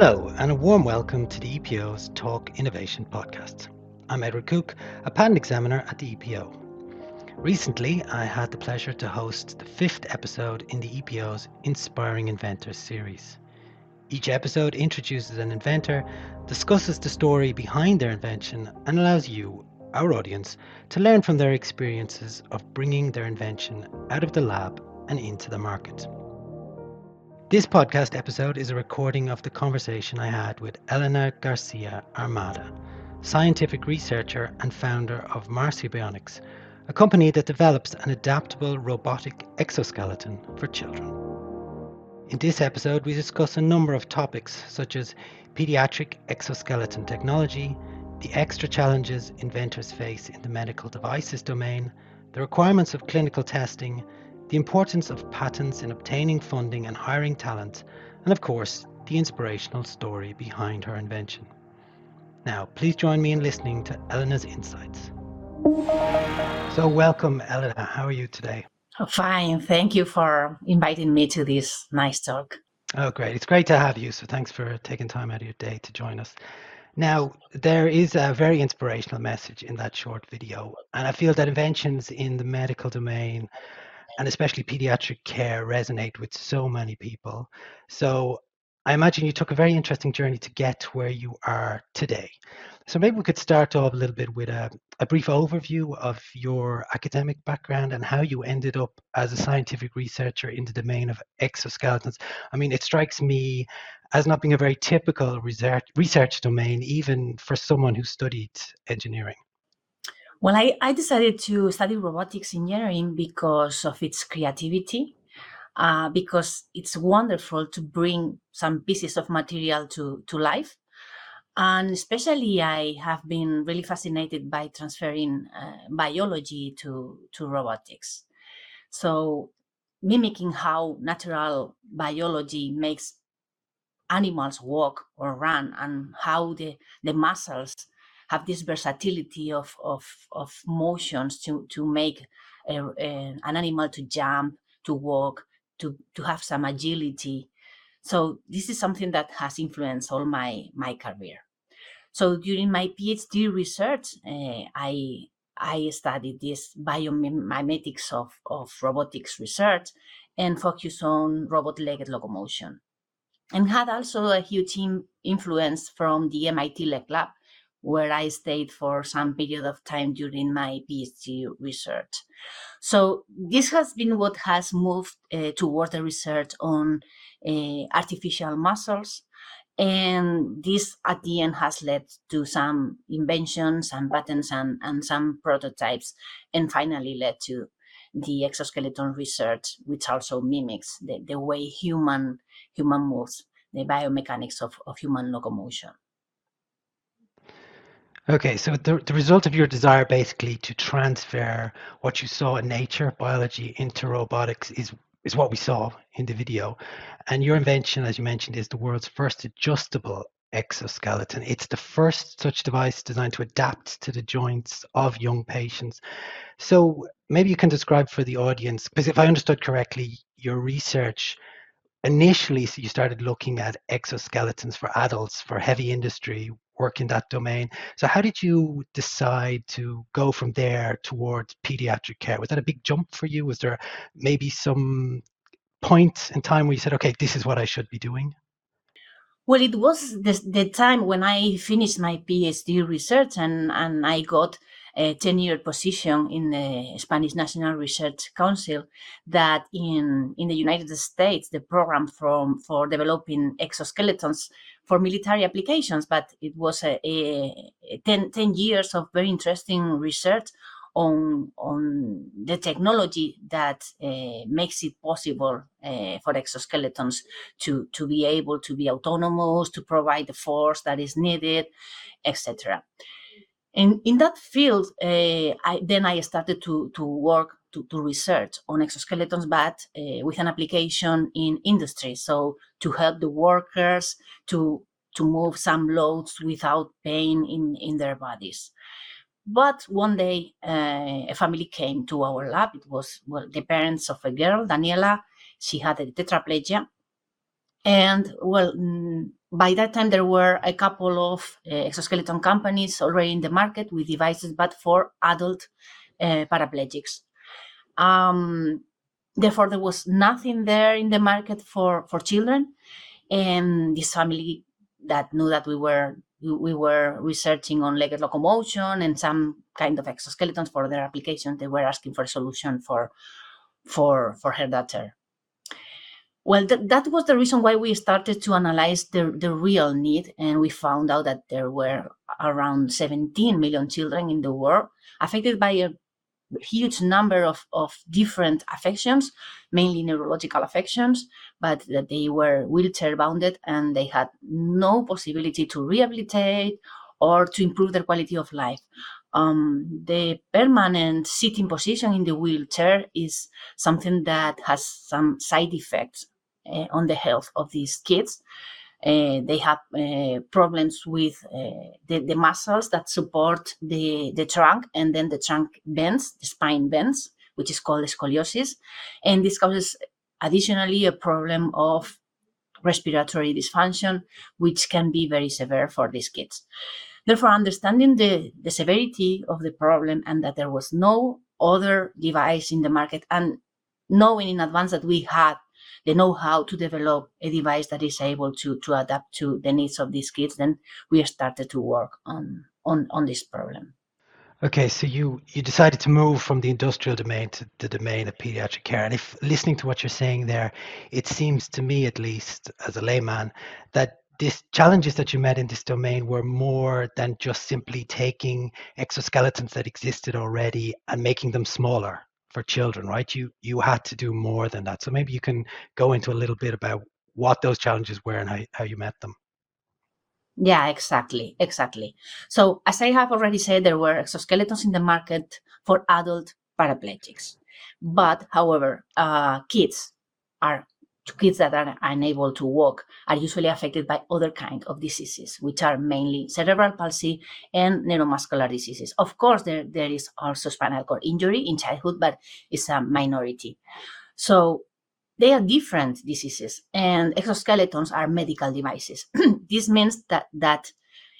Hello, and a warm welcome to the EPO's Talk Innovation podcast. I'm Edward Cooke, a patent examiner at the EPO. Recently, I had the pleasure to host the fifth episode in the EPO's Inspiring Inventors series. Each episode introduces an inventor, discusses the story behind their invention, and allows you, our audience, to learn from their experiences of bringing their invention out of the lab and into the market. This podcast episode is a recording of the conversation I had with Elena Garcia Armada, scientific researcher and founder of Marsi Bionics, a company that develops an adaptable robotic exoskeleton for children. In this episode, we discuss a number of topics such as pediatric exoskeleton technology, the extra challenges inventors face in the medical devices domain, the requirements of clinical testing, the importance of patents in obtaining funding and hiring talent, and of course, the inspirational story behind her invention. Now, please join me in listening to Elena's insights. So, welcome, Elena. How are you today? Oh, fine. Thank you for inviting me to this nice talk. Oh, great. It's great to have you. So, thanks for taking time out of your day to join us. Now, there is a very inspirational message in that short video, and I feel that inventions in the medical domain and especially pediatric care resonate with so many people. So I imagine you took a very interesting journey to get where you are today. So maybe we could start off a little bit with a, a brief overview of your academic background and how you ended up as a scientific researcher in the domain of exoskeletons. I mean, it strikes me as not being a very typical research, research domain, even for someone who studied engineering. Well, I, I decided to study robotics engineering because of its creativity, uh, because it's wonderful to bring some pieces of material to, to life. And especially, I have been really fascinated by transferring uh, biology to, to robotics. So, mimicking how natural biology makes animals walk or run and how the, the muscles have this versatility of, of, of motions to, to make a, a, an animal to jump, to walk, to, to have some agility. So this is something that has influenced all my, my career. So during my PhD research, uh, I I studied this biomimetics of, of robotics research and focus on robot-legged locomotion. And had also a huge influence from the MIT Leg Lab, where I stayed for some period of time during my PhD research. So this has been what has moved uh, toward the research on uh, artificial muscles. And this at the end has led to some inventions and patents and, and some prototypes, and finally led to the exoskeleton research, which also mimics the, the way human human moves, the biomechanics of, of human locomotion. Okay, so the, the result of your desire basically to transfer what you saw in nature, biology, into robotics is is what we saw in the video. And your invention, as you mentioned, is the world's first adjustable exoskeleton. It's the first such device designed to adapt to the joints of young patients. So maybe you can describe for the audience, because if I understood correctly, your research initially so you started looking at exoskeletons for adults for heavy industry work in that domain. So how did you decide to go from there towards pediatric care? Was that a big jump for you? Was there maybe some point in time where you said, okay, this is what I should be doing? Well, it was the, the time when I finished my PhD research and, and I got a 10 year position in the Spanish National Research Council that in, in the United States, the program from, for developing exoskeletons for military applications, but it was a, a, a 10, 10 years of very interesting research on on the technology that uh, makes it possible uh, for exoskeletons to to be able to be autonomous, to provide the force that is needed, etc. And in that field, uh, I, then I started to to work to, to research on exoskeletons, but with an application in industry. So to help the workers to to move some loads without pain in, in their bodies. But one day, uh, a family came to our lab. It was well, the parents of a girl, Daniela. She had a tetraplegia, and well, by that time there were a couple of uh, exoskeleton companies already in the market with devices but for adult uh, paraplegics um, therefore there was nothing there in the market for for children. And this family that knew that we were we were researching on legged locomotion and some kind of exoskeletons for their application they were asking for a solution for for for her daughter. Well, th- that was the reason why we started to analyze the, the real need, and we found out that there were around 17 million children in the world affected by a huge number of, of different affections, mainly neurological affections, but that they were wheelchair bounded and they had no possibility to rehabilitate or to improve their quality of life. Um, the permanent sitting position in the wheelchair is something that has some side effects uh, on the health of these kids. Uh, they have uh, problems with uh, the, the, muscles that support the, the trunk, and then the trunk bends, the spine bends, which is called scoliosis. And this causes additionally a problem of respiratory dysfunction, which can be very severe for these kids. Therefore, understanding the, the severity of the problem and that there was no other device in the market, and knowing in advance that we had they know how to develop a device that is able to to adapt to the needs of these kids, then we started to work on on on this problem. Okay, so you you decided to move from the industrial domain to the domain of pediatric care, and if listening to what you're saying there, it seems to me, at least as a layman, that these challenges that you met in this domain were more than just simply taking exoskeletons that existed already and making them smaller for children, right? You you had to do more than that. So maybe you can go into a little bit about what those challenges were and how, how you met them. Yeah, exactly, exactly. So as I have already said, there were exoskeletons in the market for adult paraplegics, but however, uh, kids are kids that are unable to walk are usually affected by other kind of diseases, which are mainly cerebral palsy and neuromuscular diseases. Of course, there, there is also spinal cord injury in childhood, but it's a minority. So they are different diseases, and exoskeletons are medical devices. this means that that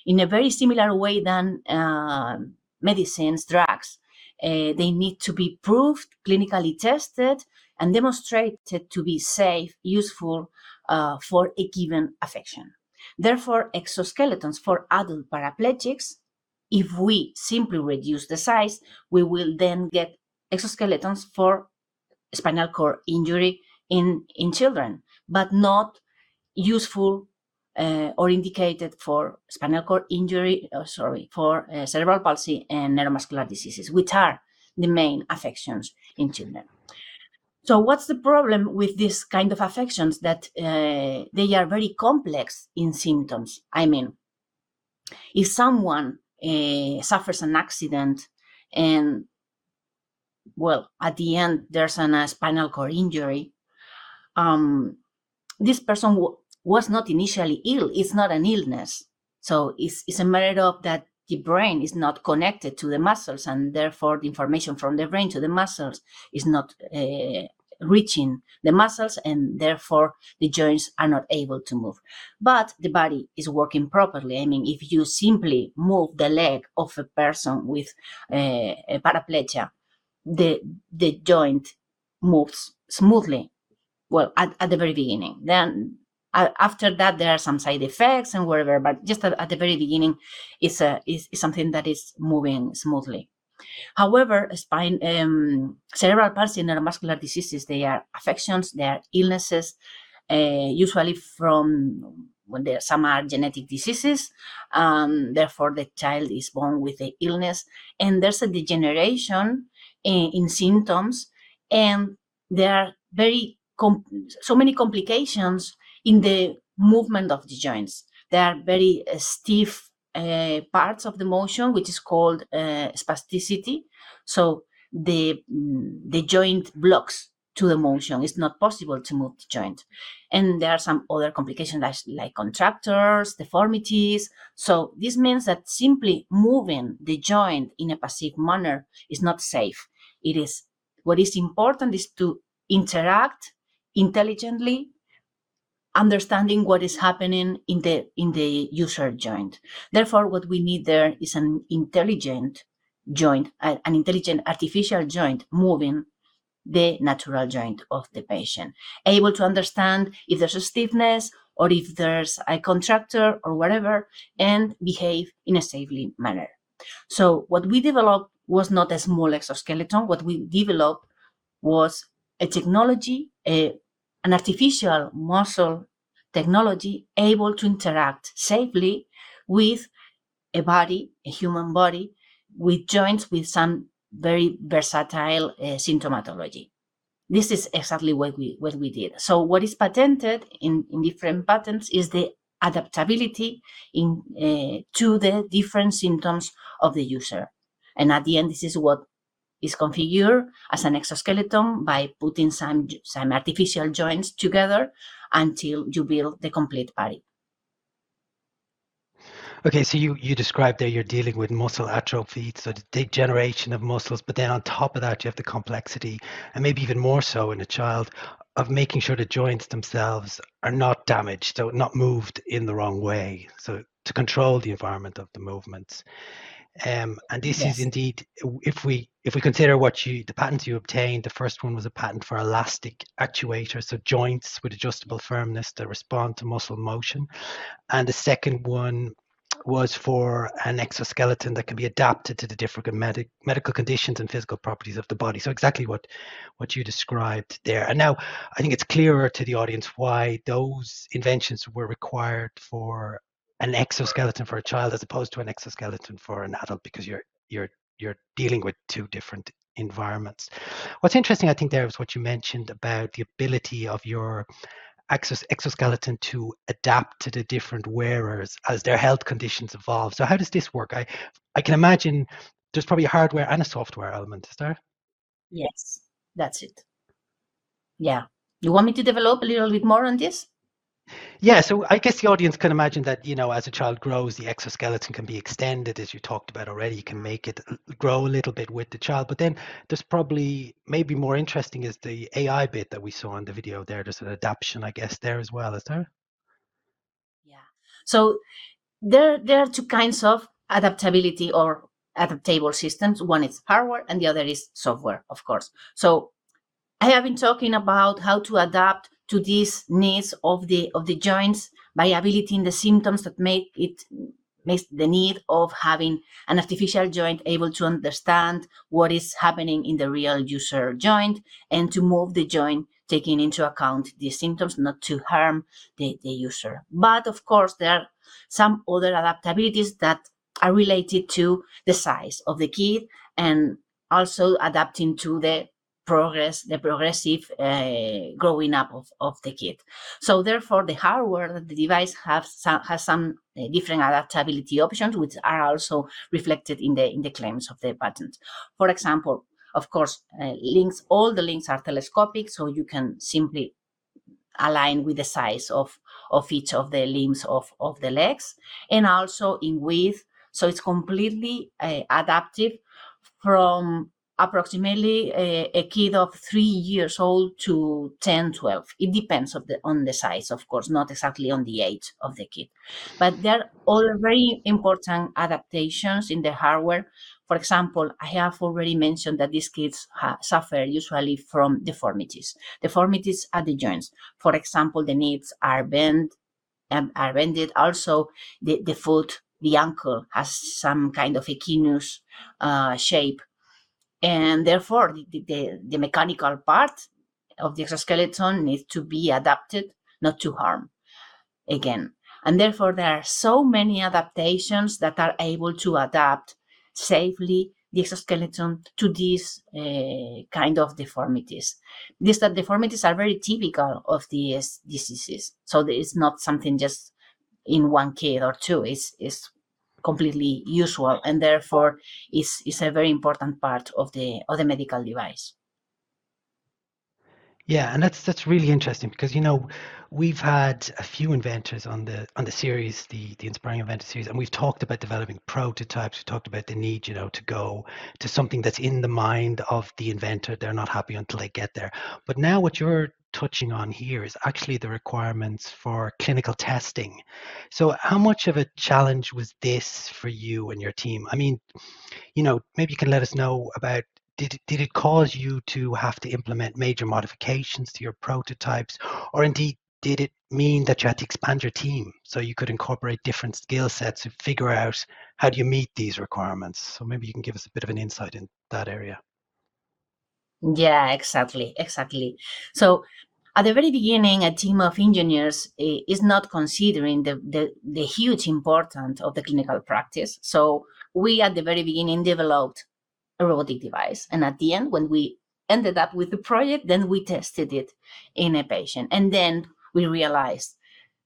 in a very similar way than uh, medicines, drugs, uh, they need to be proved, clinically tested, and demonstrated to be safe, useful uh, for a given affection. Therefore, exoskeletons for adult paraplegics, if we simply reduce the size, we will then get exoskeletons for spinal cord injury in, in children, but not useful uh, or indicated for spinal cord injury, uh, sorry, for uh, cerebral palsy and neuromuscular diseases, which are the main affections in children. So what's the problem with this kind of affections that uh, they are very complex in symptoms? I mean, if someone uh, suffers an accident and well, at the end there's an, a spinal cord injury, um, this person was not initially ill. It's not an illness. So it's, it's a matter of that the brain is not connected to the muscles and therefore the information from the brain to the muscles is not uh, reaching the muscles and therefore the joints are not able to move. But the body is working properly. I mean, if you simply move the leg of a person with uh, a paraplegia, the, the joint moves smoothly. Well, at, at the very beginning. Then after that, there are some side effects and whatever, but just at, at the very beginning, it's, a, is something that is moving smoothly. However, spine, um, cerebral palsy and neuromuscular diseases, they are affections, they are illnesses, uh, usually from when there some are genetic diseases. Um, therefore, the child is born with the illness, and there's a degeneration in, in symptoms, and there are very so many complications in the movement of the joints. They are very uh, stiff uh, parts of the motion, which is called uh, spasticity. So the mm, the joint blocks to the motion. It's not possible to move the joint. And there are some other complications like, like contractures, deformities. So this means that simply moving the joint in a passive manner is not safe. It is what is important is to interact intelligently understanding what is happening in the in the user joint. Therefore, what we need there is an intelligent joint, uh, an intelligent artificial joint moving the natural joint of the patient, able to understand if there's a stiffness or if there's a contracture or whatever, and behave in a safely manner. So what we developed was not a small exoskeleton. What we developed was a technology, a, an artificial muscle technology able to interact safely with a body, a human body, with joints with some very versatile uh, symptomatology. This is exactly what we what we did. So what is patented in, in different patents is the adaptability in uh, to the different symptoms of the user. And at the end, this is what is configured as an exoskeleton by putting some, some artificial joints together until you build the complete body. Okay, so you, you described there you're dealing with muscle atrophy, so the degeneration of muscles, but then on top of that, you have the complexity, and maybe even more so in a child, of making sure the joints themselves are not damaged, so not moved in the wrong way. So to control the environment of the movements. Um, and this yes. is indeed, if we if we consider what you the patents you obtained, the first one was a patent for elastic actuators, so joints with adjustable firmness that respond to muscle motion, and the second one was for an exoskeleton that can be adapted to the different medic, medical conditions and physical properties of the body. So exactly what what you described there. And now I think it's clearer to the audience why those inventions were required for an exoskeleton for a child as opposed to an exoskeleton for an adult because you're you're you're dealing with two different environments. What's interesting, I think, there is what you mentioned about the ability of your exoskeleton to adapt to the different wearers as their health conditions evolve. So how does this work? I I can imagine there's probably a hardware and a software element, is there? Yes, that's it. Yeah. You want me to develop a little bit more on this? Yeah, so I guess the audience can imagine that, you know, as a child grows, the exoskeleton can be extended, as you talked about already. You can make it uh, grow a little bit with the child. But then there's probably maybe more interesting is the AI bit that we saw in the video there. There's an adaptation, I guess, there as well, is there? Yeah. So there, there are two kinds of adaptability or adaptable systems. One is hardware and the other is software, of course. So I have been talking about how to adapt to these needs of the of the joints variability in the symptoms that make it makes the need of having an artificial joint able to understand what is happening in the real user joint and to move the joint taking into account the symptoms not to harm the, the user. But of course there are some other adaptabilities that are related to the size of the kid and also adapting to the progress, the progressive uh, growing up of, of the kid. So therefore, the hardware the device has some, has some uh, different adaptability options, which are also reflected in the in the claims of the patent. For example, of course, uh, links. All the links are telescopic, so you can simply align with the size of of each of the limbs of of the legs, and also in width. So it's completely uh, adaptive from approximately a, a, kid of three years old to 10 12 it depends of the, on the size of course not exactly on the age of the kid. But there are all very important adaptations in the hardware. For example i have already mentioned that these kids ha- suffer usually from deformities. Deformities at the joints. For example the knees are bent and are bended. Also the, the foot the ankle has some kind of equinus uh, shape and therefore the, the, the mechanical part of the exoskeleton needs to be adapted not to harm again and therefore there are so many adaptations that are able to adapt safely the exoskeleton to these uh, kind of deformities. These deformities are very typical of these diseases. So it's not something just in one kid or two. It's, it's completely usual and therefore is, is a very important part of the of the medical device. Yeah, and that's that's really interesting because you know we've had a few inventors on the on the series, the the Inspiring Inventor series, and we've talked about developing prototypes. We talked about the need, you know, to go to something that's in the mind of the inventor. They're not happy until they get there. But now what you're touching on here is actually the requirements for clinical testing. So, how much of a challenge was this for you and your team? I mean, you know, maybe you can let us know about did it, did it cause you to have to implement major modifications to your prototypes, or indeed did it mean that you had to expand your team so you could incorporate different skill sets to figure out how do you meet these requirements? So maybe you can give us a bit of an insight in that area. Yeah, exactly, exactly. So at the very beginning, a team of engineers eh, is not considering the, the, the huge importance of the clinical practice. So we at the very beginning developed a robotic device. And at the end, when we ended up with the project, then we tested it in a patient. And then we realized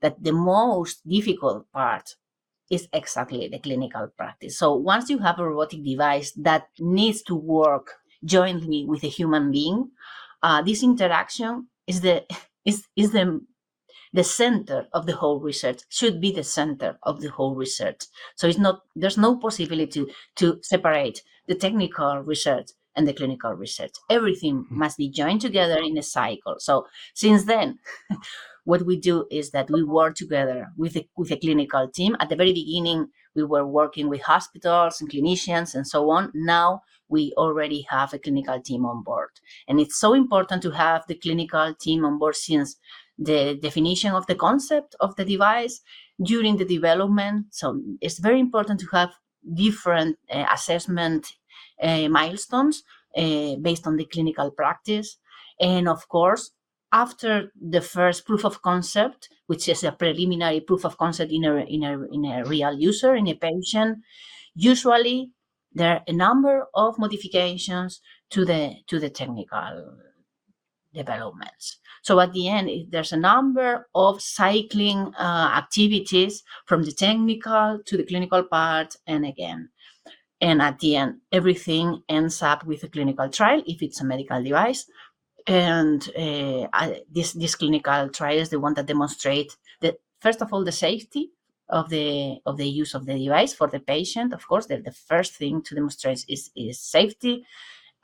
that the most difficult part is exactly the clinical practice. So once you have a robotic device that needs to work jointly with a human being, uh, this interaction is the is is the the center of the whole research should be the center of the whole research. So it's not there's no possibility to, to separate the technical research and the clinical research. Everything hmm. must be joined together in a cycle. So since then what we do is that we work together with a, with a clinical team. At the very beginning we were working with hospitals and clinicians and so on. Now we already have a clinical team on board. And it's so important to have the clinical team on board since the definition of the concept of the device during the development. So it's very important to have different uh, assessment uh, milestones uh, based on the clinical practice. And of course, after the first proof of concept, which is a preliminary proof of concept in a, in a, in a real user, in a patient, usually there are a number of modifications to the to the technical developments. So at the end, there's a number of cycling uh, activities from the technical to the clinical part, and again. And at the end, everything ends up with a clinical trial if it's a medical device. And uh, this this clinical trial is the one that demonstrate that first of all the safety of the of the use of the device for the patient. Of course, the, the first thing to demonstrate is, is safety,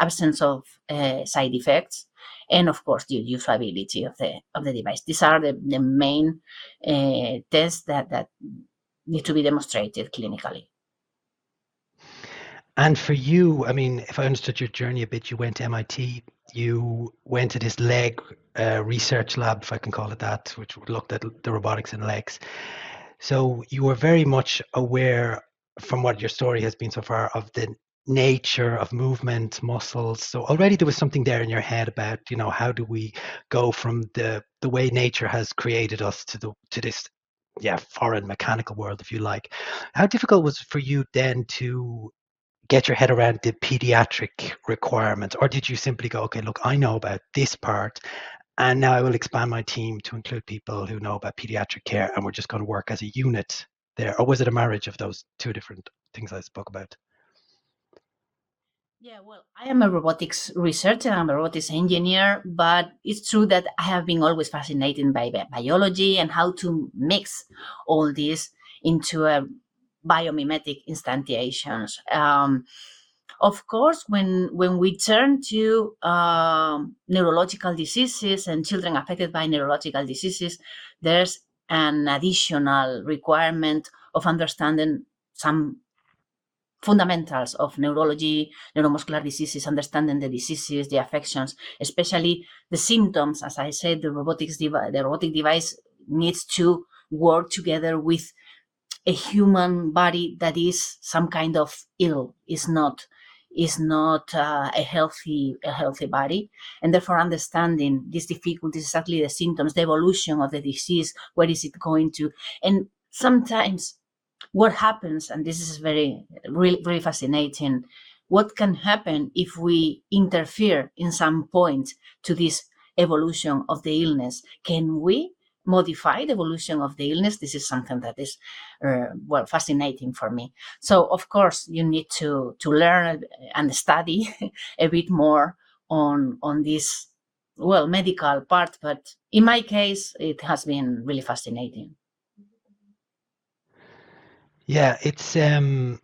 absence of uh, side effects, and of course the usability of the of the device. These are the, the main uh, tests that, that need to be demonstrated clinically. And for you, I mean, if I understood your journey a bit, you went to MIT, you went to this leg uh, research lab, if I can call it that, which looked at the robotics in legs. So you were very much aware from what your story has been so far of the nature of movement muscles. So already there was something there in your head about you know how do we go from the the way nature has created us to the to this yeah foreign mechanical world if you like. How difficult was for you then to get your head around the pediatric requirements? Or did you simply go okay look i know about this part and now I will expand my team to include people who know about pediatric care, and we're just going to work as a unit there. Or was it a marriage of those two different things I spoke about? Yeah, well, I am a robotics researcher, I'm a robotics engineer, but it's true that I have been always fascinated by biology and how to mix all this into a biomimetic instantiations. Um, of course, when when we turn to um, neurological diseases and children affected by neurological diseases, there's an additional requirement of understanding some fundamentals of neurology, neuromuscular diseases, understanding the diseases, the affections, especially the symptoms. As I said, the robotics the robotic device needs to work together with a human body that is some kind of ill, is not is not uh, a healthy a healthy body and therefore understanding these difficulties exactly the symptoms the evolution of the disease where is it going to? And sometimes what happens and this is very really really fascinating what can happen if we interfere in some point to this evolution of the illness? Can we modify the evolution of the illness. This is something that is, uh, well, fascinating for me. So, of course, you need to to learn and study a bit more on on this, well, medical part. But in my case, it has been really fascinating. Yeah, it's um,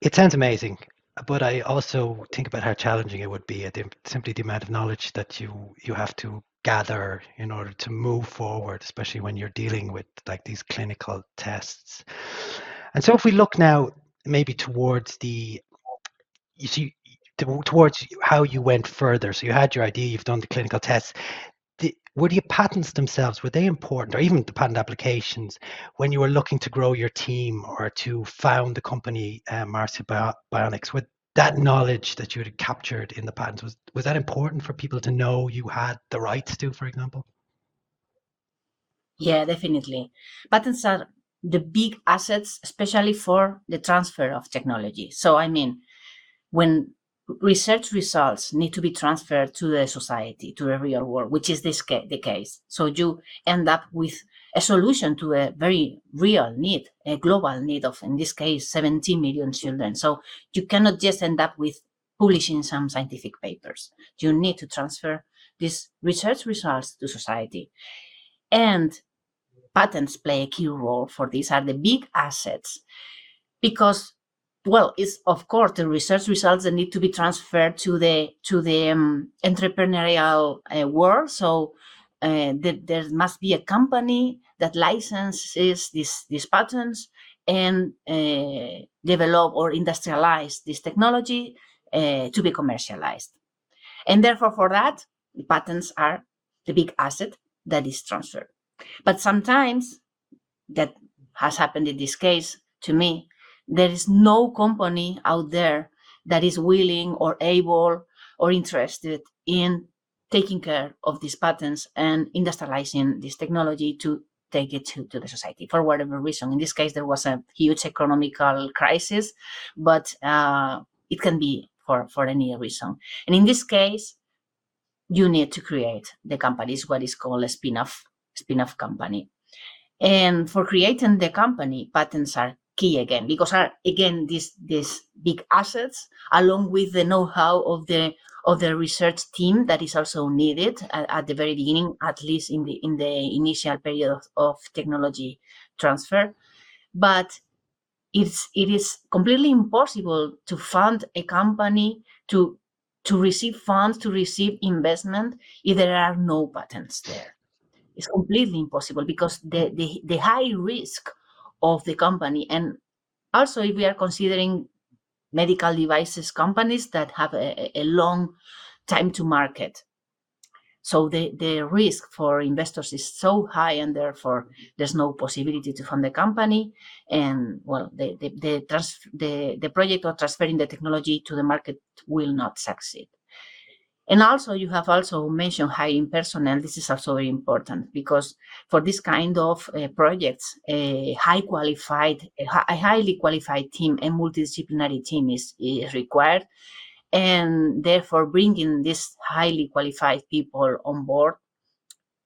it sounds amazing, but I also think about how challenging it would be. at Simply the amount of knowledge that you you have to gather in order to move forward, especially when you're dealing with like these clinical tests. And so if we look now maybe towards the you see towards how you went further. So you had your idea, you've done the clinical tests. The, were the patents themselves were they important, or even the patent applications, when you were looking to grow your team or to found the company uh, Marsi Bionics? With that knowledge that you had captured in the patents was was that important for people to know you had the rights to, for example? Yeah, definitely. Patents are the big assets, especially for the transfer of technology. So, I mean, when research results need to be transferred to the society, to the real world, which is this ca- the case. So you end up with a solution to a very real need, a global need of, in this case, 70 million children. So you cannot just end up with publishing some scientific papers. You need to transfer these research results to society. And patents play a key role for these are the big assets because well it's of course the research results that need to be transferred to the to the um, entrepreneurial uh, world so uh, there must be a company that licenses these these patents and uh, develop or industrialize this technology uh, to be commercialized. And therefore for that the patents are the big asset that is transferred. But sometimes that has happened in this case to me there is no company out there that is willing or able or interested in taking care of these patents and industrializing this technology to take it to, to the society for whatever reason. In this case, there was a huge economical crisis, but uh, it can be for, for any reason. And in this case, you need to create the company, is what is called a spin-off, spin-off company. And for creating the company, patents are key again because are again this these big assets along with the know-how of the of the research team that is also needed at, at the very beginning at least in the in the initial period of, of technology transfer but it's it is completely impossible to fund a company to to receive funds to receive investment if there are no patents there it's completely impossible because the the, the high risk of the company. And also, if we are considering medical devices companies that have a, a long time to market. So the, the risk for investors is so high, and therefore there's no possibility to fund the company. And well, the the the, trans- the, the project of transferring the technology to the market will not succeed. And also, you have also mentioned hiring personnel. This is also very important because for this kind of uh, projects, a high qualified, a highly qualified team, a multidisciplinary team is, is required. And therefore, bringing these highly qualified people on board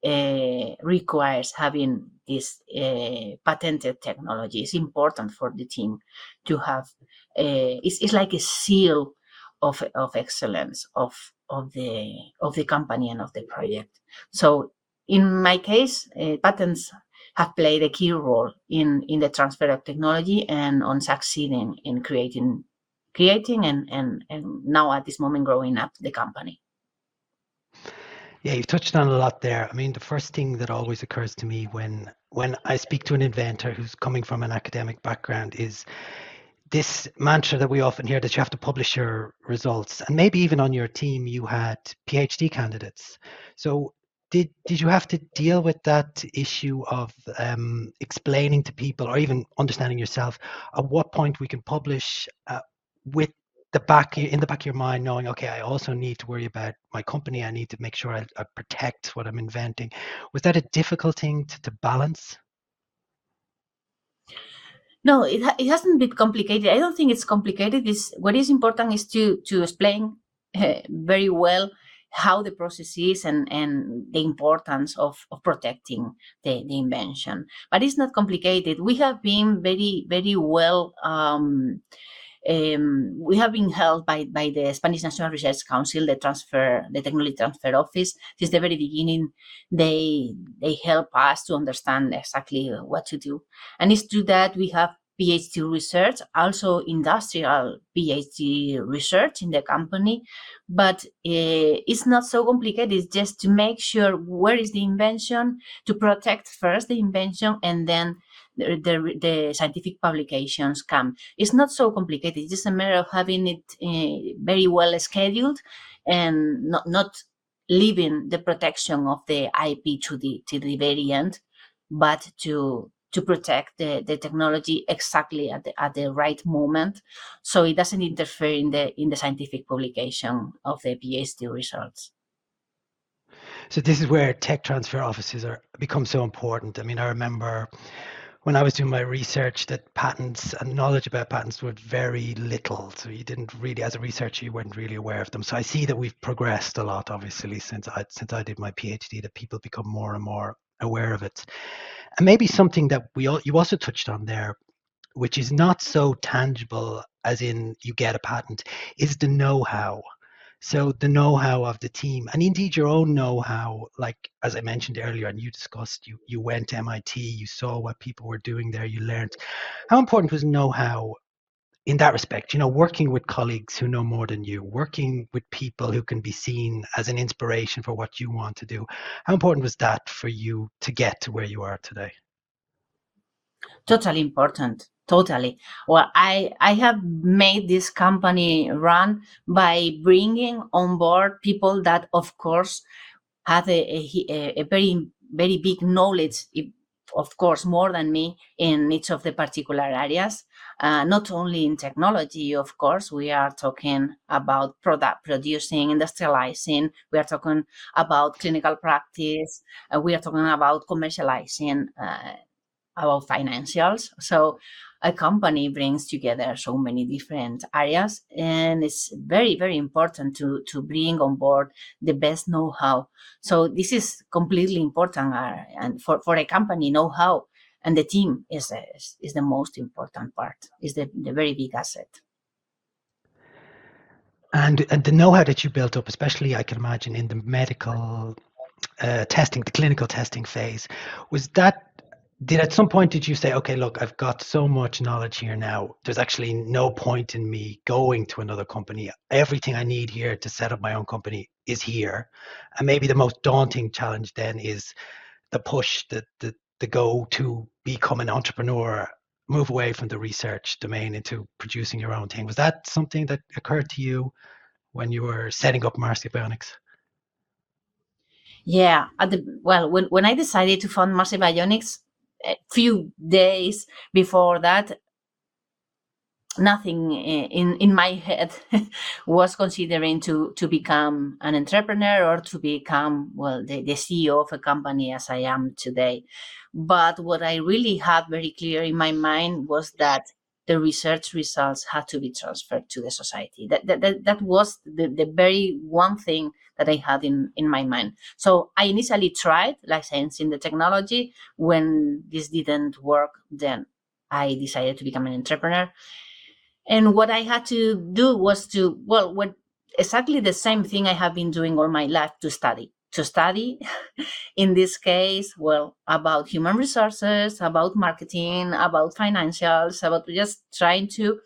uh, requires having this uh, patented technology. It's important for the team to have. Uh, it's, it's like a seal of, of excellence of of the of the company and of the project. So in my case, uh, patents have played a key role in in the transfer of technology and on succeeding in creating creating and and and now at this moment growing up the company. Yeah, you've touched on a lot there. I mean, the first thing that always occurs to me when when I speak to an inventor who's coming from an academic background is this mantra that we often hear that you have to publish your results and maybe even on your team you had phd candidates. So did did you have to deal with that issue of um, explaining to people or even understanding yourself at what point we can publish uh, with the back in the back of your mind knowing okay i also need to worry about my company. I need to make sure i, I protect what i'm inventing. Was that a difficult thing to, to balance no, it, ha- it hasn't been complicated. I don't think it's complicated. It's, what is important is to to explain uh, very well how the process is and, and the importance of, of protecting the, the invention. But it's not complicated. We have been very, very well um, um, we have been held by, by the Spanish National Research Council, the transfer, the technology transfer office. Since the very beginning, they they help us to understand exactly what to do. And it's true that we have PhD research, also industrial PhD research in the company. But uh, it's not so complicated. It's just to make sure where is the invention, to protect first the invention, and then the, the, scientific publications come. It's not so complicated. It's just a matter of having it uh, very well scheduled and not, not leaving the protection of the IP to the to the very end, but to to protect the, the technology exactly at the, at the right moment so it doesn't interfere in the in the scientific publication of the phd results so this is where tech transfer offices are become so important i mean i remember when i was doing my research that patents and knowledge about patents were very little. So you didn't really as a researcher you weren't really aware of them. So i see that we've progressed a lot obviously since i since i did my phd that people become more and more aware of it. And maybe something that we all, you also touched on there, which is not so tangible as in you get a patent, is the know-how. So the know-how of the team, and indeed your own know-how, like as I mentioned earlier, and you discussed, you you went to MIT, you saw what people were doing there, you learned. How important was know-how in that respect, you know, working with colleagues who know more than you, working with people who can be seen as an inspiration for what you want to do. How important was that for you to get to where you are today? Totally important. Totally. Well, I I have made this company run by bringing on board people that, of course, have a, a, a very very big knowledge of course, more than me in each of the particular areas. Uh, not only in technology, of course, we are talking about product producing, industrializing, we are talking about clinical practice, uh, we are talking about commercializing, uh, about financials. So a company brings together so many different areas and it's very very important to to bring on board the best know-how so this is completely important uh, and for for a company know-how and the team is, is the most important part is the, the very big asset and and the know-how that you built up especially i can imagine in the medical uh, testing the clinical testing phase was that did at some point did you say okay look i've got so much knowledge here now. There's actually no point in me going to another company. Everything i need here to set up my own company is here. And maybe the most daunting challenge then is the push the the, the go to become an entrepreneur move away from the research domain into producing your own thing. Was that something that occurred to you when you were setting up Marsi Bionics yeah the well when, when i decided to found Marsi Bionics a few days before that nothing in in my head was considering to to become an entrepreneur or to become well the, the ceo of a company as i am today. But what i really had very clear in my mind was that the research results had to be transferred to the society. That, that, that, that was the, the very one thing that I had in, in my mind. So I initially tried licensing the technology. When this didn't work, then I decided to become an entrepreneur. And what I had to do was to, well, what exactly the same thing I have been doing all my life to study to study in this case well about human resources about marketing about financials about just trying to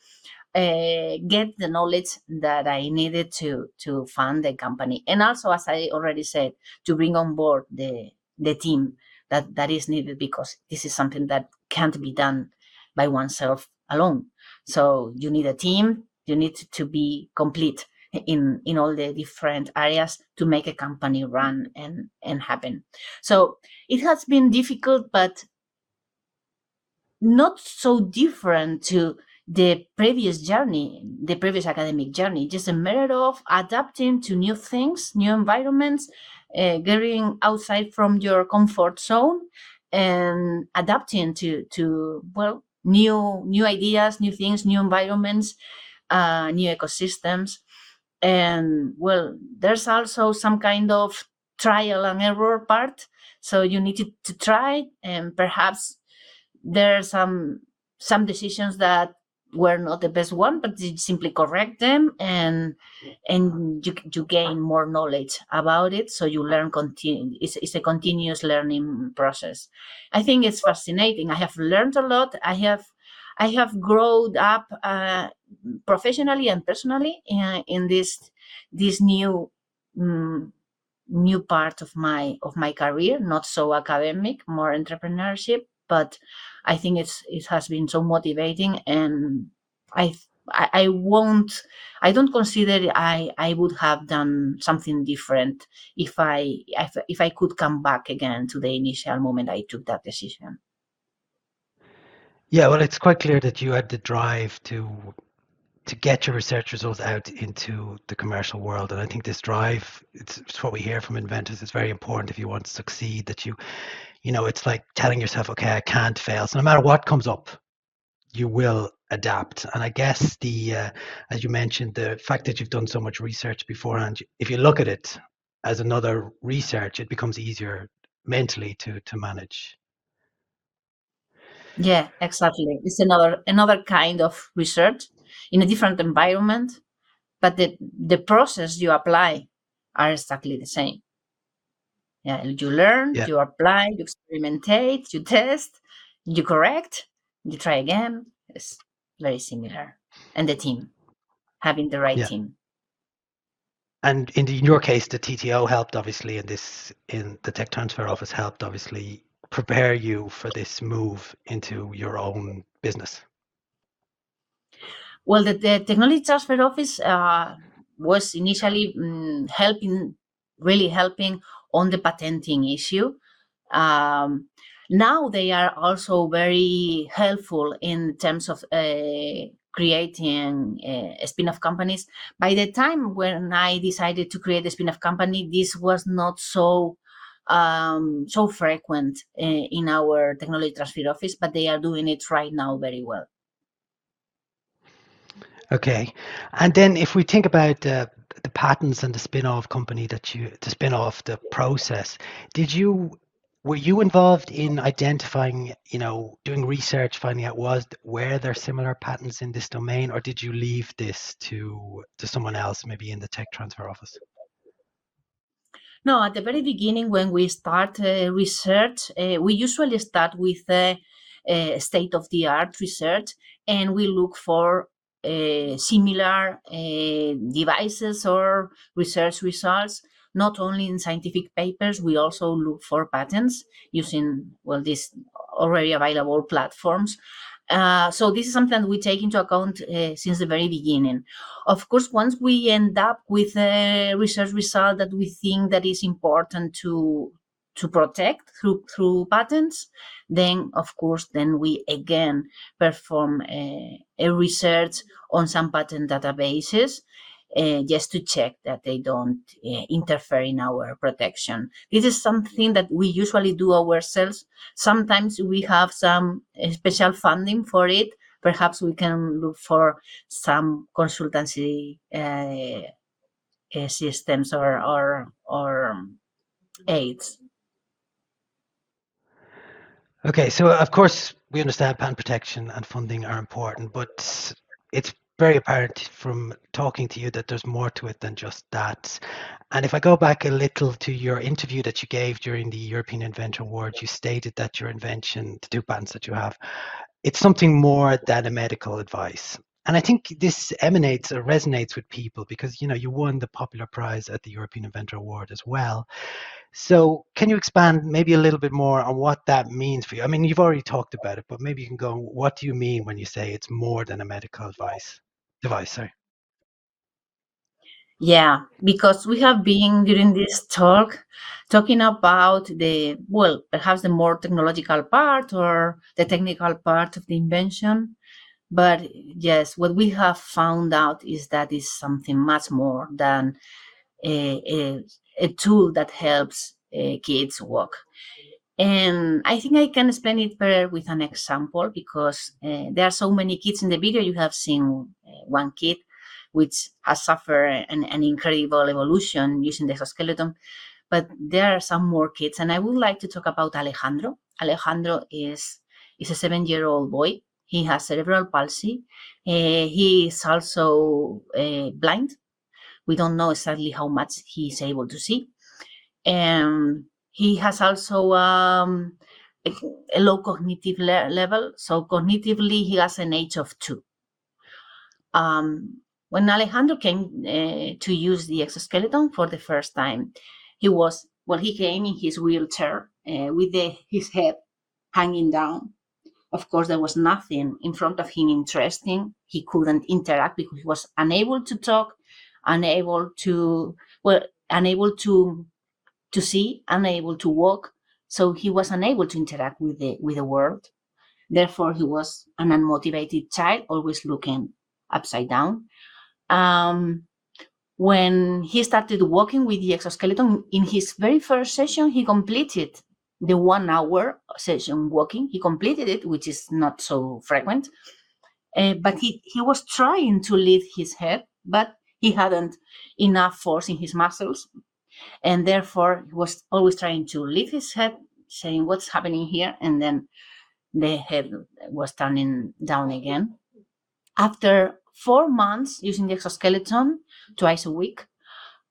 uh, get the knowledge that i needed to to fund the company. And also as i already said to bring on board the the team that that is needed because this is something that can't be done by oneself alone. So you need a team you need to be complete in in all the different areas to make a company run and and happen. So it has been difficult but not so different to the previous journey the previous academic journey. Just a matter of adapting to new things new environments uh, getting outside from your comfort zone and adapting to to well new new ideas new things new environments uh, new ecosystems and well there's also some kind of trial and error part. So you need to, to try and perhaps there are some some decisions that were not the best one but you simply correct them and and you, you gain more knowledge about it. So you learn continue it's, it's a continuous learning process. I think it's fascinating. I have learned a lot. I have I have grown up uh, professionally and personally in, in this this new um, new part of my of my career. Not so academic, more entrepreneurship, but I think it's it has been so motivating, and I I, I won't I don't consider I I would have done something different if I if, if I could come back again to the initial moment I took that decision. Yeah, well, it's quite clear that you had the drive to to get your research results out into the commercial world, and I think this drive it's, it's what we hear from inventors. It's very important if you want to succeed that you you know it's like telling yourself, okay, I can't fail. So no matter what comes up, you will adapt. And I guess the, uh, as you mentioned, the fact that you've done so much research beforehand, if you look at it as another research, it becomes easier mentally to to manage. Yeah, exactly. It's another another kind of research in a different environment, but the the process you apply are exactly the same. Yeah, you learn, Yeah, you apply, you experimentate, you test, you correct, you try again. It's very similar. And the team, having the right yeah. team. And in, the, in your case, the TTO helped obviously, in this in the tech transfer office helped obviously prepare you for this move into your own business. Well, the, the technology transfer office uh, was initially mm, helping, really helping on the patenting issue. Um, now they are also very helpful in terms of uh, creating uh, spin-off companies. By the time when I decided to create a spin-off company, this was not so um, so frequent uh, in our technology transfer office, but they are doing it right now very well. Okay, and then if we think about uh, the patents and the spin-off company that you, the spin-off, the process, did you were you involved in identifying, you know, doing research, finding out was were there similar patents in this domain, or did you leave this to to someone else, maybe in the tech transfer office? No, at the very beginning, when we start uh, research, uh, we usually start with uh, state of the art research and we look for uh, similar uh, devices or research results not only in scientific papers, we also look for patents using, well, these already available platforms. Uh, so this is something that we take into account uh, since the very beginning. Of course, once we end up with a research result that we think that is important to to protect through through patents, then of course, then we again perform a, a research on some patent databases uh, just to check that they don't uh, interfere in our protection. This is something that we usually do ourselves. Sometimes we have some special funding for it. Perhaps we can look for some consultancy uh, systems or or or aids. Okay, so of course we understand patent protection and funding are important, but it's very apparent from talking to you that there's more to it than just that. And if I go back a little to your interview that you gave during the European Inventor Award, you stated that your invention, the two patents that you have, it's something more than a medical advice. And I think this emanates or resonates with people because you know you won the popular prize at the European Inventor Award as well. So, can you expand maybe a little bit more on what that means for you? I mean, you've already talked about it, but maybe you can go, what do you mean when you say it's more than a medical device? device? Sorry. Yeah, because we have been during this talk talking about the, well, perhaps the more technological part or the technical part of the invention. But yes, what we have found out is that it's something much more than a, a a tool that helps uh, kids walk. And I think I can explain it better with an example because uh, there are so many kids in the video. You have seen uh, one kid which has suffered an, an, incredible evolution using the exoskeleton, but there are some more kids. And I would like to talk about Alejandro. Alejandro is, is a seven year old boy. He has cerebral palsy. Uh, he is also uh, blind we don't know exactly how much he is able to see. And he has also um, a, a low cognitive le- level. So cognitively, he has an age of two. Um, when Alejandro came uh, to use the exoskeleton for the first time, he was well. He came in his wheelchair uh, with the, his head hanging down. Of course, there was nothing in front of him interesting. He couldn't interact because he was unable to talk, unable to well, unable to to see, unable to walk. So he was unable to interact with the with the world. Therefore, he was an unmotivated child, always looking upside down. Um, when he started walking with the exoskeleton in his very first session, he completed the one hour session walking. He completed it, which is not so frequent. Uh, but he, he was trying to lift his head, but he hadn't enough force in his muscles. And therefore, he was always trying to lift his head, saying, What's happening here? And then the head was turning down again. After four months using the exoskeleton twice a week,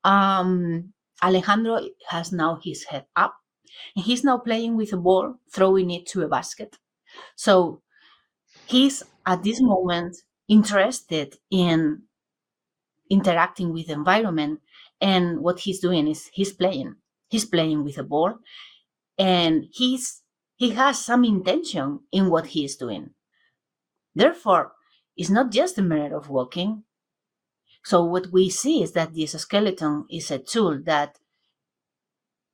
um, Alejandro has now his head up and he's now playing with a ball, throwing it to a basket. So he's at this moment interested in interacting with the environment. And what he's doing is he's playing. He's playing with a ball and he's he has some intention in what he is doing. Therefore, it's not just a matter of walking. So what we see is that this skeleton is a tool that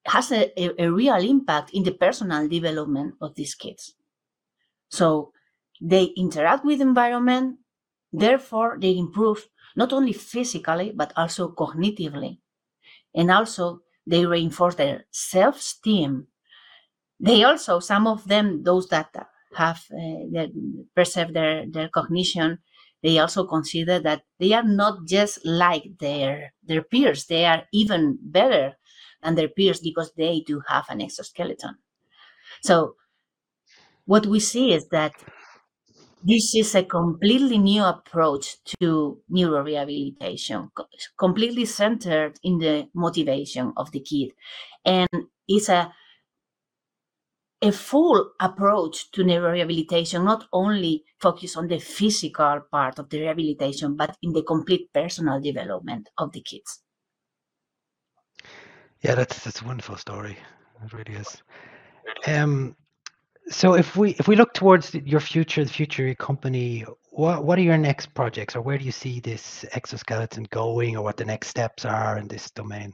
has a, a, a real impact in the personal development of these kids. So they interact with environment, therefore they improve not only physically but also cognitively. And also they reinforce their self-esteem. They also, some of them, those that have uh, that preserve their, their cognition, they also consider that they are not just like their their peers, they are even better than their peers because they do have an exoskeleton. So what we see is that this is a completely new approach to neurorehabilitation, completely centered in the motivation of the kid. And it's a a full approach to neurorehabilitation, not only focus on the physical part of the rehabilitation, but in the complete personal development of the kids. Yeah, that's that's a wonderful story. It really is. Um, so if we if we look towards your future, the future of your company, what what are your next projects, or where do you see this exoskeleton going, or what the next steps are in this domain?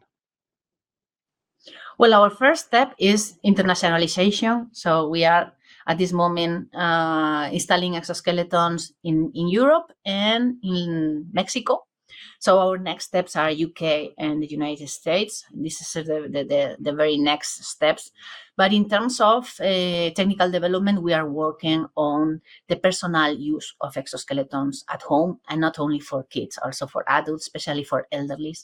Well, our first step is internationalization. So we are at this moment uh, installing exoskeletons in, in Europe and in Mexico. So our next steps are UK and the United States. This is the, the, the, very next steps. But in terms of uh, technical development, we are working on the personal use of exoskeletons at home and not only for kids, also for adults, especially for elderly.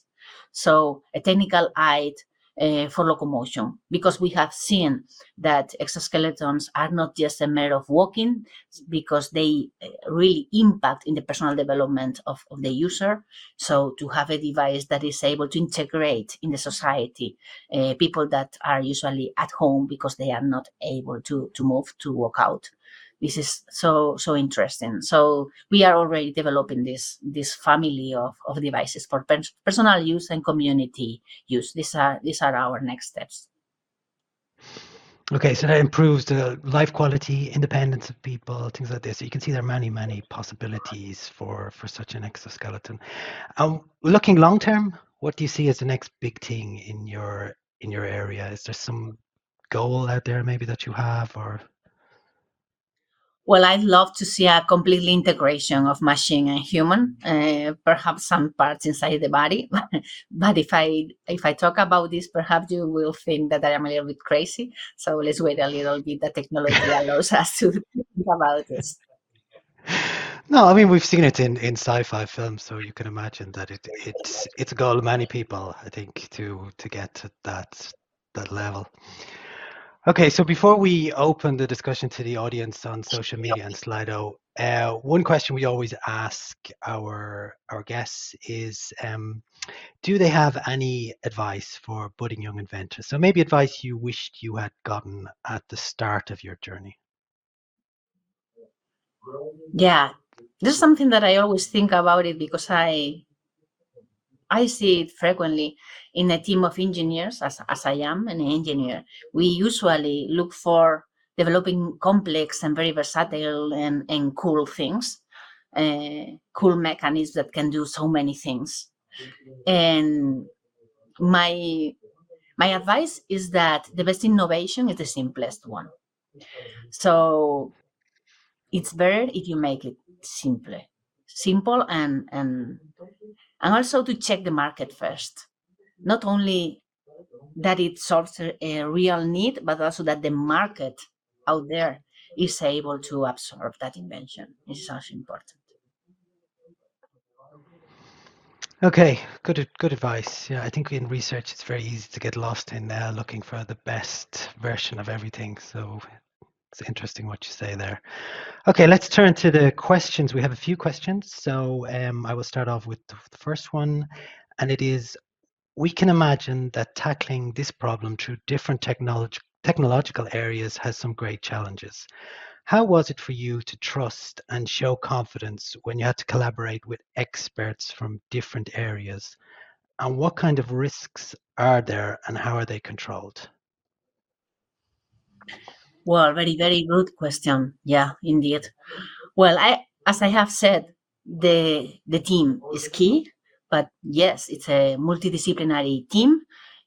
So a technical aid uh, for locomotion because we have seen that exoskeletons are not just a matter of walking because they uh, really impact in the personal development of, of the user. So to have a device that is able to integrate in the society uh, people that are usually at home because they are not able to to move to walk out this is so so interesting. So we are already developing this this family of, of devices for personal use and community use. These are these are our next steps. Okay so that improves the life quality independence of people things like this. So you can see there are many many possibilities for for such an exoskeleton. Um looking long term what do you see as the next big thing in your in your area? Is there some goal out there maybe that you have or well, I'd love to see a completely integration of machine and human, uh, perhaps some parts inside the body. but if I if I talk about this, perhaps you will think that I am a little bit crazy. So let's wait a little bit. The technology allows us to think about this. No, I mean we've seen it in, in sci-fi films, so you can imagine that it it's it's a goal of many people, I think, to to get to that that level. Okay, so before we open the discussion to the audience on social media and Slido, uh, one question we always ask our our guests is, um, do they have any advice for budding young inventors? So maybe advice you wished you had gotten at the start of your journey. Yeah, this is something that I always think about it because I I see it frequently in a team of engineers, as, as I am an engineer. We usually look for developing complex and very versatile and, and cool things, uh, cool mechanisms that can do so many things. And my my advice is that the best innovation is the simplest one. So it's better if you make it simple, simple and and and also to check the market first. Not only that it solves a, a real need, but also that the market out there is able to absorb that invention. This is also important. Okay, good good advice. Yeah, I think in research it's very easy to get lost in uh, looking for the best version of everything. So it's interesting what you say there. Okay, let's turn to the questions. We have a few questions. So um, I will start off with the first one, and it is we can imagine that tackling this problem through different technolog- technological areas has some great challenges. How was it for you to trust and show confidence when you had to collaborate with experts from different areas? And what kind of risks are there and how are they controlled? Well, very, very good question. Yeah, indeed. Well, I, as I have said, the the team is key, but yes, it's a multidisciplinary team,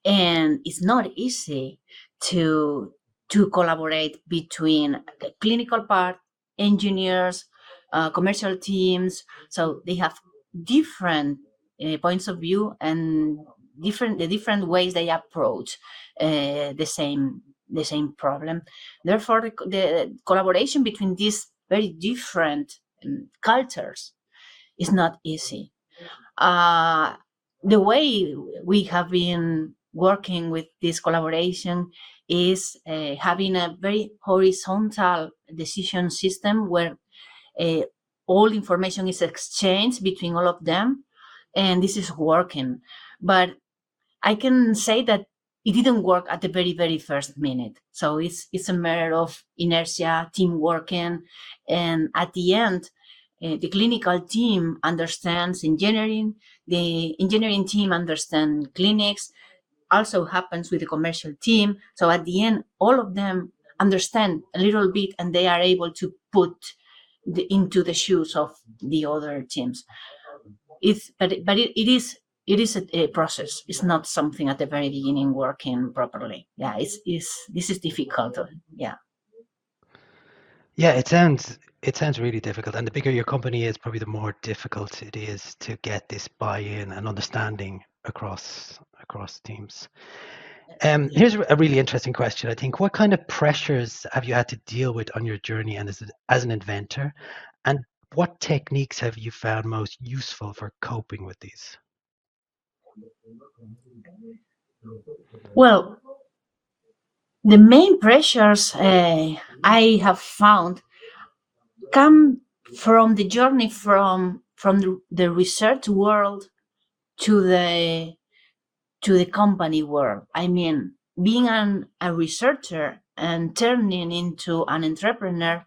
and it's not easy to to collaborate between the clinical part, engineers, uh, commercial teams. So they have different uh, points of view and different the different ways they approach uh, the same the same problem. Therefore, the, the collaboration between these very different um, cultures is not easy. Uh, the way we have been working with this collaboration is uh, having a very horizontal decision system where uh, all information is exchanged between all of them and this is working but i can say that it didn't work at the very very first minute. So it's it's a matter of inertia team working and at the end uh, the clinical team understands engineering the engineering team understands clinics also happens with the commercial team. So at the end all of them understand a little bit and they are able to put the, into the shoes of the other teams. It's but but it, it is it is a, a, process. It's not something at the very beginning working properly. Yeah, it's, it's this is difficult. Yeah. Yeah, it sounds it sounds really difficult, and the bigger your company is, probably the more difficult it is to get this buy-in and understanding across across teams. Um, here's a really interesting question. I think, what kind of pressures have you had to deal with on your journey and as, as an inventor, and what techniques have you found most useful for coping with these? Well, the main pressures uh, I have found come from the journey from from the research world to the to the company world. I mean, being an, a researcher and turning into an entrepreneur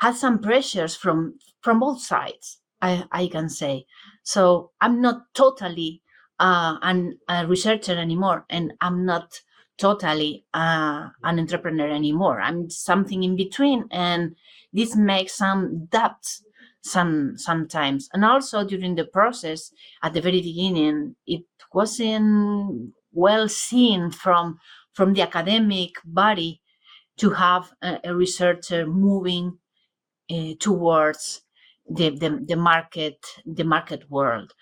has some pressures from from both sides. I, I can say so. I'm not totally uh, an, a researcher anymore, and I'm not totally uh, an entrepreneur anymore. I'm something in between, and this makes some doubts some sometimes. And also during the process, at the very beginning, it wasn't well seen from from the academic body to have a, a researcher moving uh, towards the, the, the market the market world.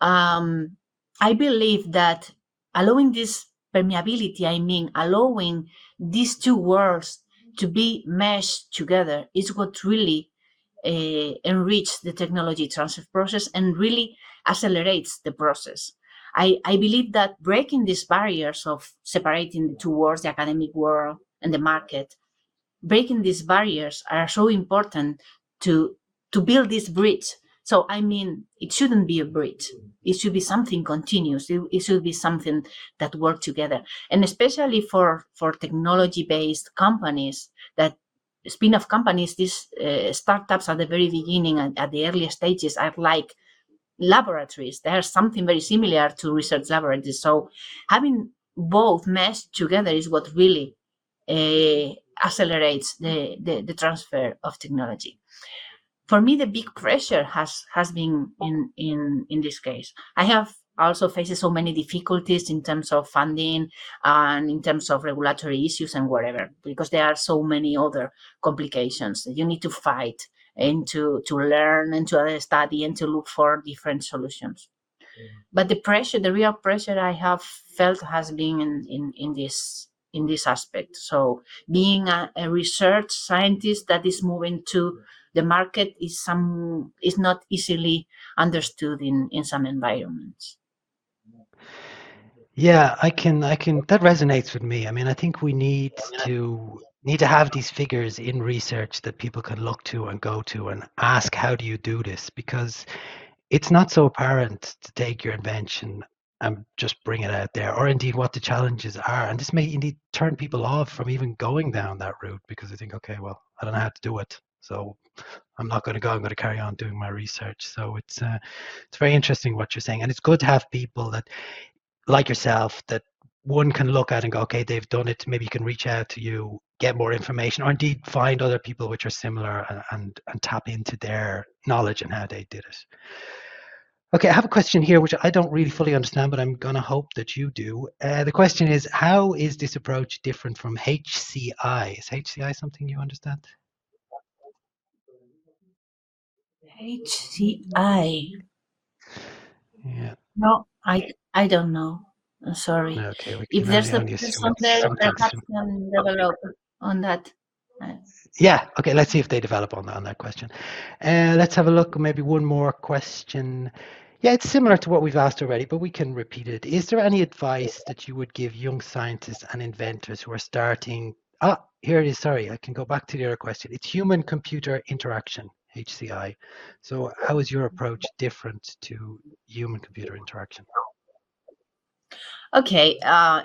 Um, I believe that allowing this permeability, I mean, allowing these two worlds to be meshed together is what really uh, enrich the technology transfer process and really accelerates the process. I, I believe that breaking these barriers of separating the two worlds, the academic world and the market, breaking these barriers are so important to to build this bridge so i mean it shouldn't be a bridge it should be something continuous. It, it should be something that work together. And especially for for technology based companies that spin-off companies these uh, startups at the very beginning and at the early stages are like laboratories. They are something very similar to research laboratories. So having both meshed together is what really uh, accelerates the, the, the transfer of technology for me the big pressure has has been in in in this case. I have also faced so many difficulties in terms of funding and in terms of regulatory issues and whatever because there are so many other complications you need to fight and to to learn and to study and to look for different solutions. Mm. But the pressure the real pressure i have felt has been in in, in this in this aspect. So being a, a research scientist that is moving to the market is some is not easily understood in in some environments. Yeah i can i can that resonates with me. I mean i think we need to need to have these figures in research that people can look to and go to and ask how do you do this? Because it's not so apparent to take your invention and just bring it out there or indeed what the challenges are. And this may indeed turn people off from even going down that route because they think okay well i don't know how to do it. So I'm not going to go. I'm going to carry on doing my research. So it's uh, it's very interesting what you're saying, and it's good to have people that, like yourself, that one can look at and go, okay, they've done it. Maybe you can reach out to you, get more information, or indeed find other people which are similar and and, and tap into their knowledge and how they did it. Okay, I have a question here which I don't really fully understand, but I'm going to hope that you do. Uh, the question is, how is this approach different from HCI? Is HCI something you understand? HCI. Yeah. No, I I don't know. I'm sorry. Okay. If there's a person there that can develop on that. Yeah. Okay. Let's see if they develop on on that question. Uh, let's have a look. Maybe one more question. Yeah, it's similar to what we've asked already, but we can repeat it. Is there any advice that you would give young scientists and inventors who are starting? Ah, here it is. Sorry, I can go back to the other question. It's human-computer interaction, HCI. So, how is your approach different to human-computer interaction? Okay. Uh,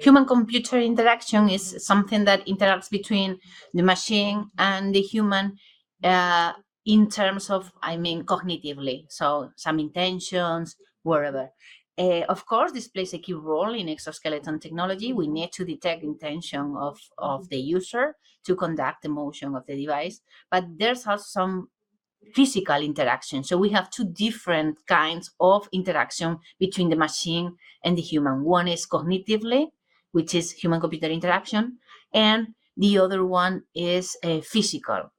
human computer interaction is something that interacts between the machine and the human uh, in terms of, I mean, cognitively. So, some intentions, wherever. Uh, of course, this plays a key role in exoskeleton technology. We need to detect intention of, of the user to conduct the motion of the device, but there's also some physical interaction. So we have two different kinds of interaction between the machine and the human. One is cognitively, which is human computer interaction, and the other one is uh, physical.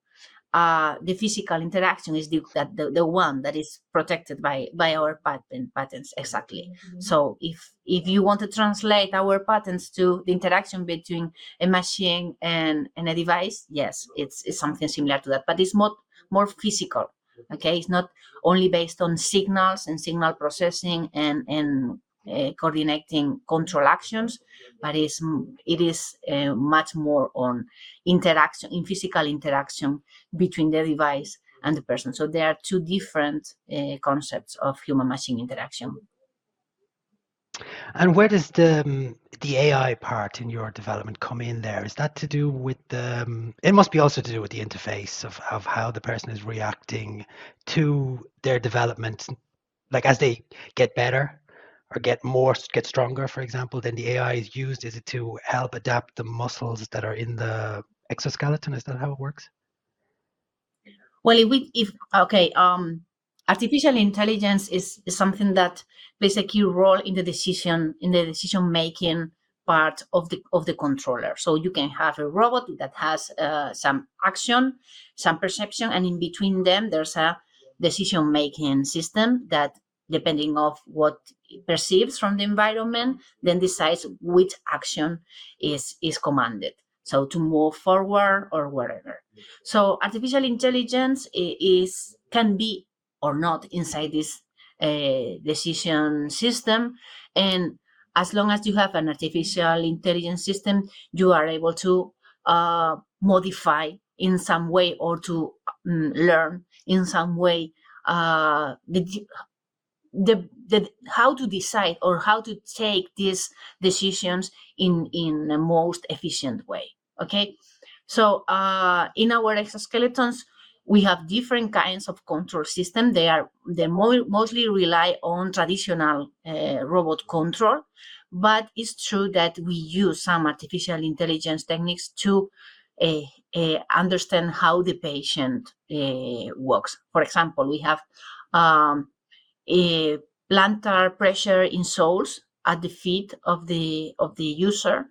Uh, the physical interaction is the, that the, the one that is protected by by our patent patents exactly. So if if you want to translate our patents to the interaction between a machine and, and a device yes it's, it's something similar to that but it's more more physical okay? It's not only based on signals and signal processing and and coordinating control actions but it's, it is uh, much more on interaction in physical interaction between the device and the person. So there are two different uh, concepts of human machine interaction. And where does the um, the AI part in your development come in there? Is that to do with the, um, it must be also to do with the interface of, of how the person is reacting to their development, like as they get better or get more, get stronger, for example, then the AI is used, is it to help adapt the muscles that are in the exoskeleton? Is that how it works? well if we if okay um artificial intelligence is, is something that plays a key role in the decision in the decision making part of the of the controller so you can have a robot that has uh, some action some perception and in between them there's a decision making system that depending of what it perceives from the environment then decides which action is is commanded. So to move forward or whatever. So artificial intelligence is can be or not inside this uh, decision system. And as long as you have an artificial intelligence system you are able to uh, modify in some way or to um, learn in some way uh, the, the, the how to decide or how to take these decisions in in the most efficient way okay so uh, in our exoskeletons we have different kinds of control system they are they mo- mostly rely on traditional uh, robot control but it's true that we use some artificial intelligence techniques to uh, uh, understand how the patient uh, works. For example, we have um, plantar pressure in soles at the feet of the of the user,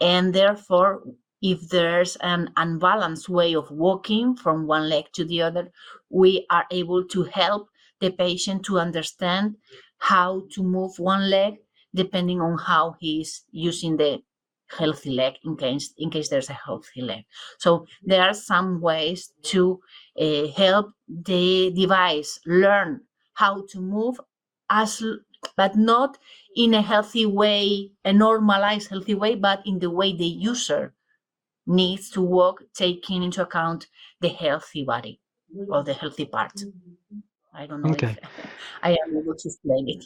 and therefore, if there's an unbalanced way of walking from one leg to the other, we are able to help the patient to understand how to move one leg depending on how he's using the healthy leg in case in case there's a healthy leg. So there are some ways to uh, help the device learn how to move as but not in a healthy way a normalized healthy way but in the way the user needs to walk taking into account the healthy body or the healthy part i don't know Okay. if i am able to explain it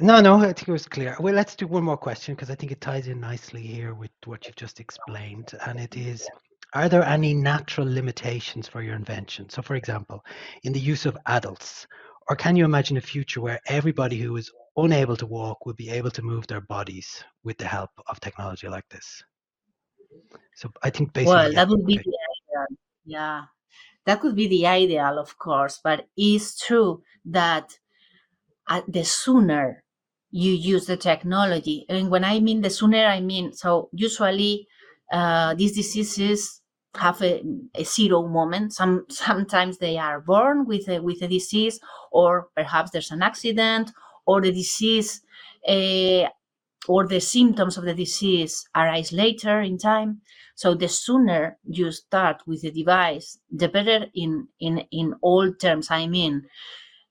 No, no, I think it was clear. Well, let's do one more question because I think it ties in nicely here with what you've just explained. And it is Are there any natural limitations for your invention? So, for example, in the use of adults, or can you imagine a future where everybody who is unable to walk will be able to move their bodies with the help of technology like this? So, I think basically, well that would be the ideal yeah that could be the ideal of course but it's true that uh, the sooner you use the technology and when i mean the sooner i mean so usually uh, these diseases have a, a zero moment. Some sometimes they are born with a with a disease or perhaps there's an accident or the disease uh, or the symptoms of the disease arise later in time. So the sooner you start with the device the better in in in all terms. I mean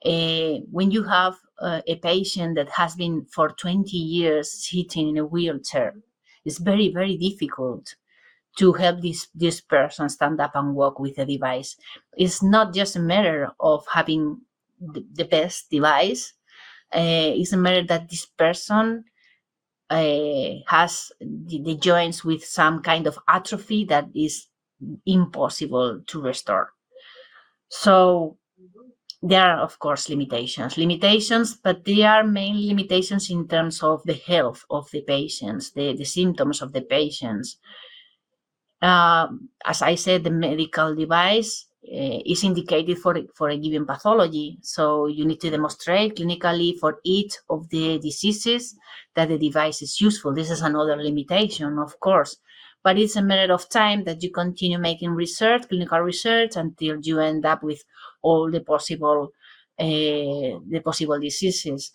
uh, when you have uh, a patient that has been for 20 years sitting in a wheelchair it's very very difficult to help this this person stand up and walk with a device. It's not just a matter of having the, the best device uh, it's a matter that this person uh, has the, the joints with some kind of atrophy that is impossible to restore. So there are of course limitations. Limitations but they are mainly limitations in terms of the health of the patients the, the symptoms of the patients um, as i said the medical device uh, is indicated for for a given pathology. So you need to demonstrate clinically for each of the diseases that the device is useful. This is another limitation of course. But it's a matter of time that you continue making research clinical research until you end up with all the possible uh, the possible diseases.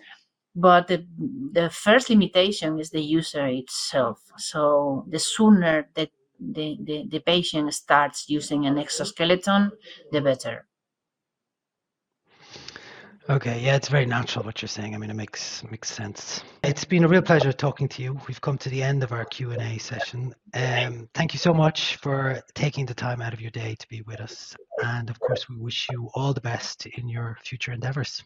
But the, the first limitation is the user itself. So the sooner that the, the, the patient starts using an exoskeleton the better Okay, yeah, it's very natural what you're saying. I mean, it makes makes sense. It's been a real pleasure talking to you. We've come to the end of our Q and A session. Um, thank you so much for taking the time out of your day to be with us, and of course, we wish you all the best in your future endeavors.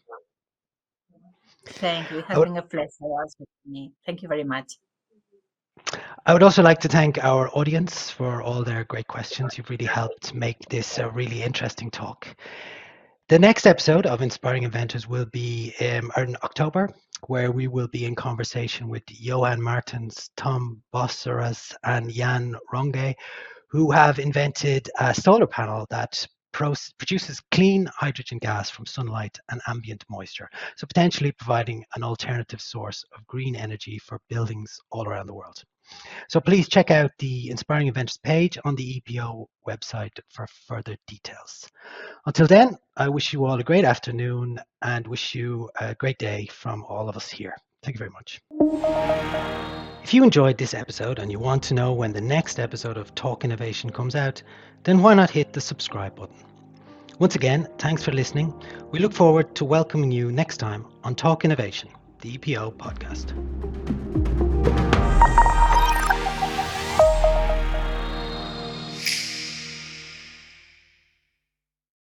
thank you it I has would, been a pleasure also for me thank you very much I would also like to thank our audience for all their great questions. You've really helped make this a really interesting talk. The next episode of Inspiring Inventors will be um, in October, where we will be in conversation with Johan Martens, Tom Bosserez, and Jan Ronge, who have invented a solar panel that produces clean hydrogen gas from sunlight and ambient moisture, so potentially providing an alternative source of green energy for buildings all around the world. So please check out the Inspiring Inventors page on the EPO website for further details. Until then, I wish you all a great afternoon and wish you a great day from all of us here. Thank you very much. If you enjoyed this episode and you want to know when the next episode of Talk Innovation comes out, then why not hit the subscribe button? Once again, thanks for listening. We look forward to welcoming you next time on Talk Innovation, the EPO podcast.